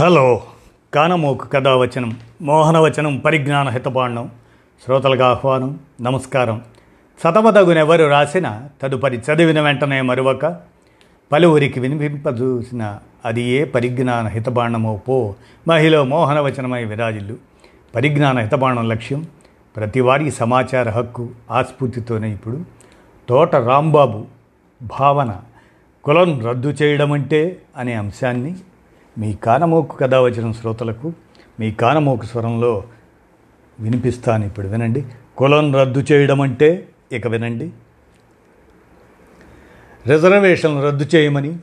Hello కానమోకు కథావచనం మోహనవచనం పరిజ్ఞాన హితపాండం శ్రోతలకు ఆహ్వానం నమస్కారం. చదవదగునెవరు రాసిన తదుపరి చదివిన వెంటనే మరొక పలువురికి వినిపింపజూసిన అది ఏ పరిజ్ఞాన హితబాండమో పో మహిళ మోహనవచనమై విరాజిల్లు. పరిజ్ఞాన హితబాండం లక్ష్యం ప్రతివారీ సమాచార హక్కు ఆస్ఫూర్తితోనే ఇప్పుడు. తోట రాంబాబు భావన కులం రద్దు చేయడం అంటే అనే అంశాన్ని మీ కానమోకు కథ వచ్చిన శ్రోతలకు మీ కానమోకు స్వరంలో వినిపిస్తాను ఇప్పుడు వినండి. కులం రద్దు చేయడం అంటే ఇక వినండి. రిజర్వేషన్లు రద్దు చేయమని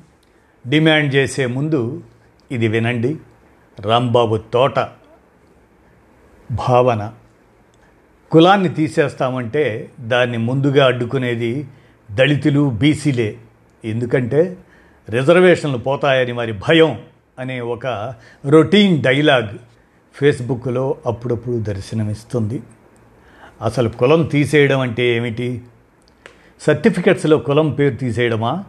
డిమాండ్ చేసే ముందు ఇది వినండి. రాంబాబు తోట భావన. కులాన్ని తీసేస్తామంటే దాన్ని ముందుగా అడ్డుకునేది దళితులు బీసీలే. ఎందుకంటే రిజర్వేషన్లు పోతాయని మరి భయం. అనే ఒక రొటీన్ డైలాగ్ ఫేస్బుక్లో అప్పుడప్పుడు దర్శనమిస్తుంది. అసలు కులం తీసేయడం అంటే ఏమిటి? సర్టిఫికెట్స్లో కులం పేరు తీసేయడమా?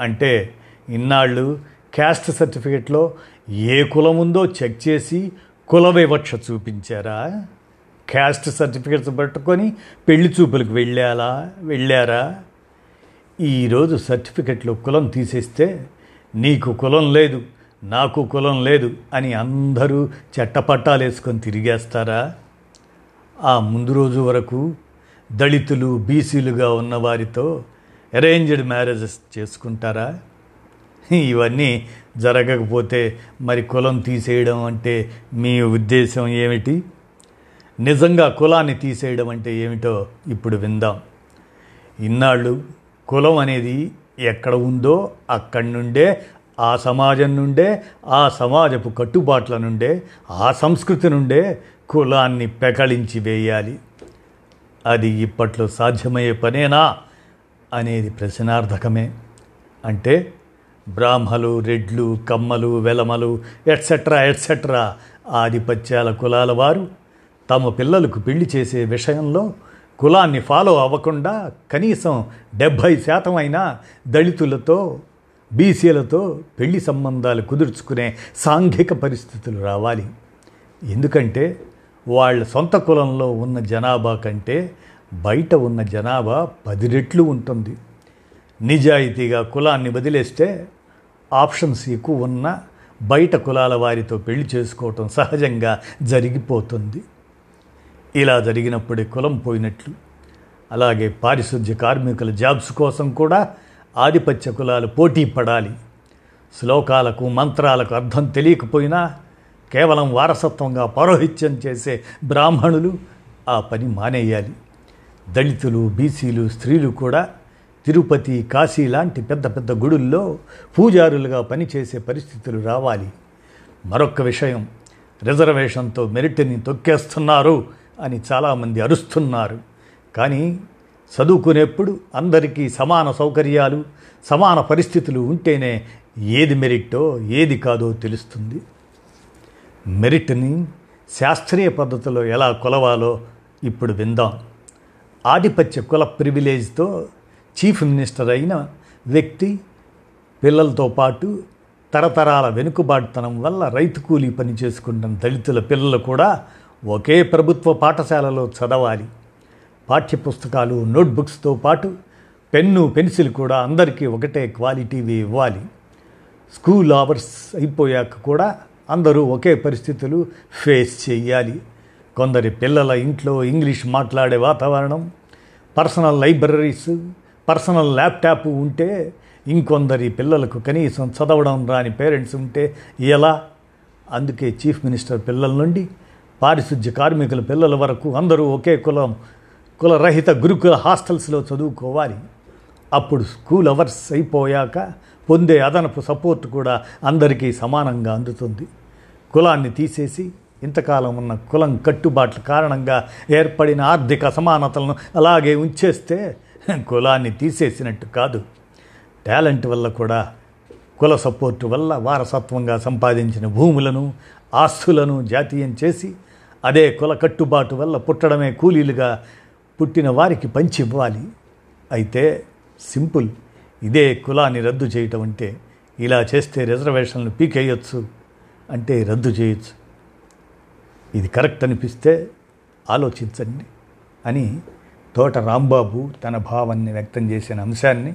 అంటే ఇన్నాళ్ళు క్యాస్ట్ సర్టిఫికెట్లో ఏ కులం ఉందో చెక్ చేసి కుల వివక్ష చూపించారా? క్యాస్ట్ సర్టిఫికెట్స్ పట్టుకొని పెళ్ళి చూపులకు వెళ్ళాలా? వెళ్ళారా? ఈరోజు సర్టిఫికెట్లో కులం తీసేస్తే నీకు కులం లేదు. నాకు కులం లేదు అని అందరూ చెట్టపట్టాలు వేసుకొని తిరిగేస్తారా? ఆ ముందు రోజు వరకు దళితులు బీసీలుగా ఉన్నవారితో అరేంజ్డ్ మ్యారేజెస్ చేసుకుంటారా? ఇవన్నీ జరగకపోతే మరి కులం తీసేయడం అంటే మీ ఉద్దేశం ఏమిటి? నిజంగా కులాన్ని తీసేయడం అంటే ఏమిటో ఇప్పుడు విందాం. ఇన్నాళ్ళు కులం అనేది ఎక్కడ ఉందో అక్కడి నుండే ఆ సమాజం నుండే ఆ సమాజపు కట్టుబాట్ల నుండే ఆ సంస్కృతి నుండే కులాన్ని పెకళించి వేయాలి. అది ఇప్పట్లో సాధ్యమయ్యే పనేనా అనేది ప్రశ్నార్థకమే. అంటే బ్రాహ్మలు రెడ్లు కమ్మలు వెలమలు ఎట్సెట్రా ఎట్సెట్రా ఆధిపత్యాల కులాల వారు తమ పిల్లలకు పెళ్ళి చేసే విషయంలో కులాన్ని ఫాలో అవ్వకుండా కనీసం డెబ్భై శాతం అయినా దళితులతో బీసీలతో పెళ్ళి సంబంధాలు కుదుర్చుకునే సాంఘిక పరిస్థితులు రావాలి. ఎందుకంటే వాళ్ళ సొంత కులంలో ఉన్న జనాభా కంటే బయట ఉన్న జనాభా పది రెట్లు ఉంటుంది. నిజాయితీగా కులాన్ని వదిలేస్తే ఆప్షన్స్ ఎక్కువ ఉన్న బయట కులాల వారితో పెళ్ళి చేసుకోవటం సహజంగా జరిగిపోతుంది. ఇలా జరిగినప్పుడే కులం పోయినట్లు. అలాగే పారిశుద్ధ్య కార్మికుల జాబ్స్ కోసం కూడా ఆధిపత్య కులాలు పోటీ పడాలి శ్లోకాలకు మంత్రాలకు అర్థం తెలియకపోయినా కేవలం వారసత్వంగా పౌరోహిత్యం చేసే బ్రాహ్మణులు ఆ పని మానేయాలి. దళితులు బీసీలు స్త్రీలు కూడా తిరుపతి కాశీ లాంటి పెద్ద పెద్ద గుడుల్లో పూజారులుగా పనిచేసే పరిస్థితులు రావాలి. మరొక విషయం రిజర్వేషన్తో మెరిట్ని తొక్కేస్తున్నారు అని చాలామంది అరుస్తున్నారు. కానీ చదువుకునేప్పుడు అందరికీ సమాన సౌకర్యాలు సమాన పరిస్థితులు ఉంటేనే ఏది మెరిట్టో ఏది కాదో తెలుస్తుంది. మెరిట్ని శాస్త్రీయ పద్ధతిలో ఎలా కొలవాలో ఇప్పుడు విందాం. ఆధిపత్య కుల ప్రివిలేజ్తో చీఫ్ మినిస్టర్ అయిన వ్యక్తి పిల్లలతో పాటు తరతరాల వెనుకబాటుతనం వల్ల రైతు కూలీ పని చేసుకుంటున్న దళితుల పిల్లలు కూడా ఒకే ప్రభుత్వ పాఠశాలలో చదవాలి. పాఠ్యపుస్తకాలు నోట్బుక్స్తో పాటు పెన్ను పెన్సిల్ కూడా అందరికీ ఒకటే క్వాలిటీవి ఇవ్వాలి. స్కూల్ అవర్స్ అయిపోయాక కూడా అందరూ ఒకే పరిస్థితులు ఫేస్ చేయాలి కొందరి పిల్లల ఇంట్లో ఇంగ్లీష్ మాట్లాడే వాతావరణం పర్సనల్ లైబ్రరీస్ పర్సనల్ ల్యాప్టాప్ ఉంటే ఇంకొందరి పిల్లలకు కనీసం చదవడం రాని పేరెంట్స్ ఉంటే ఎలా? అందుకే చీఫ్ మినిస్టర్ పిల్లల నుండి పారిశుద్ధ్య కార్మికుల పిల్లల వరకు అందరూ ఒకే కులం కులరహిత గురుకుల హాస్టల్స్లో చదువుకోవాలి. అప్పుడు స్కూల్ అవర్స్ అయిపోయాక పొందే అదనపు సపోర్ట్ కూడా అందరికీ సమానంగా అందుతుంది. కులాన్ని తీసేసి ఇంతకాలం ఉన్న కులం కట్టుబాట్ల కారణంగా ఏర్పడిన ఆర్థిక అసమానతలను అలాగే ఉంచేస్తే కులాన్ని తీసేసినట్టు కాదు. టాలెంట్ వల్ల కూడా కుల సపోర్టు వల్ల వారసత్వంగా సంపాదించిన భూములను ఆస్తులను జాతీయం చేసి అదే కుల కట్టుబాటు వల్ల పుట్టడమే కూలీలుగా పుట్టిన వారికి పంచి ఇవ్వాలి. అయితే సింపుల్. ఇదే కులాన్ని రద్దు చేయటం అంటే ఇలా చేస్తే రిజర్వేషన్లు పీకేయచ్చు అంటే రద్దు చేయొచ్చు. ఇది కరెక్ట్ అనిపిస్తే ఆలోచించండి అని తోట రాంబాబు తన భావాన్ని వ్యక్తం చేసిన అంశాన్ని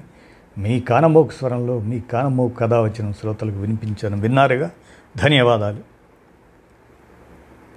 మీ కానమోకు స్వరంలో మీ కానమోకు కథ వచ్చిన శ్రోతలకు వినిపించాను విన్నారుగా? ధన్యవాదాలు.